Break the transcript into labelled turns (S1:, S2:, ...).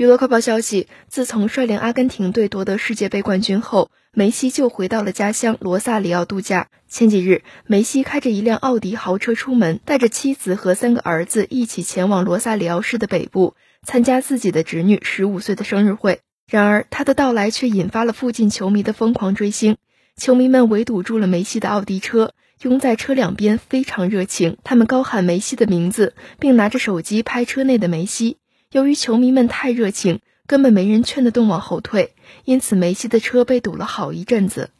S1: 娱乐快报消息：自从率领阿根廷队夺得世界杯冠军后，梅西就回到了家乡罗萨里奥度假。前几日，梅西开着一辆奥迪豪车出门，带着妻子和三个儿子一起前往罗萨里奥市的北部，参加自己的侄女十五岁的生日会。然而，他的到来却引发了附近球迷的疯狂追星。球迷们围堵住了梅西的奥迪车，拥在车两边，非常热情。他们高喊梅西的名字，并拿着手机拍车内的梅西。由于球迷们太热情，根本没人劝得动往后退，因此梅西的车被堵了好一阵子。